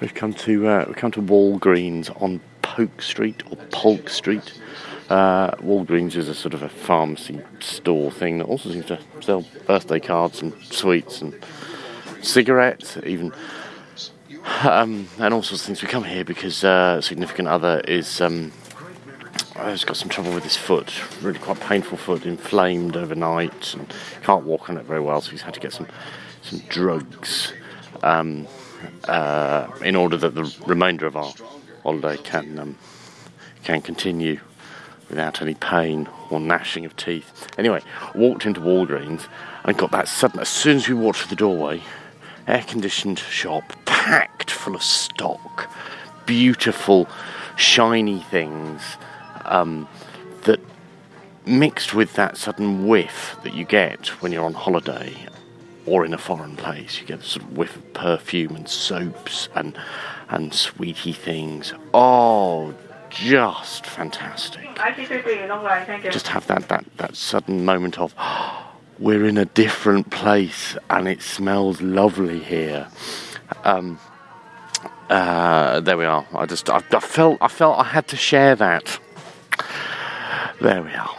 We've come to uh, we've come to Walgreens on Polk Street or Polk Street. Uh, Walgreens is a sort of a pharmacy store thing that also seems to sell birthday cards and sweets and cigarettes, even um, and all sorts of things. We come here because uh, significant other is um, has got some trouble with his foot, really quite painful foot, inflamed overnight, and can't walk on it very well. So he's had to get some some drugs. Um, uh, in order that the remainder of our holiday can um, can continue without any pain or gnashing of teeth. Anyway, walked into Walgreens and got that sudden. As soon as we walked through the doorway, air-conditioned shop packed full of stock, beautiful, shiny things um, that mixed with that sudden whiff that you get when you're on holiday or in a foreign place. You get a sort of whiff of perfume and soaps and and sweetie things. Oh, just fantastic. Just have that, that, that sudden moment of we're in a different place and it smells lovely here. Um, uh, there we are. I just I, I felt I felt I had to share that. There we are.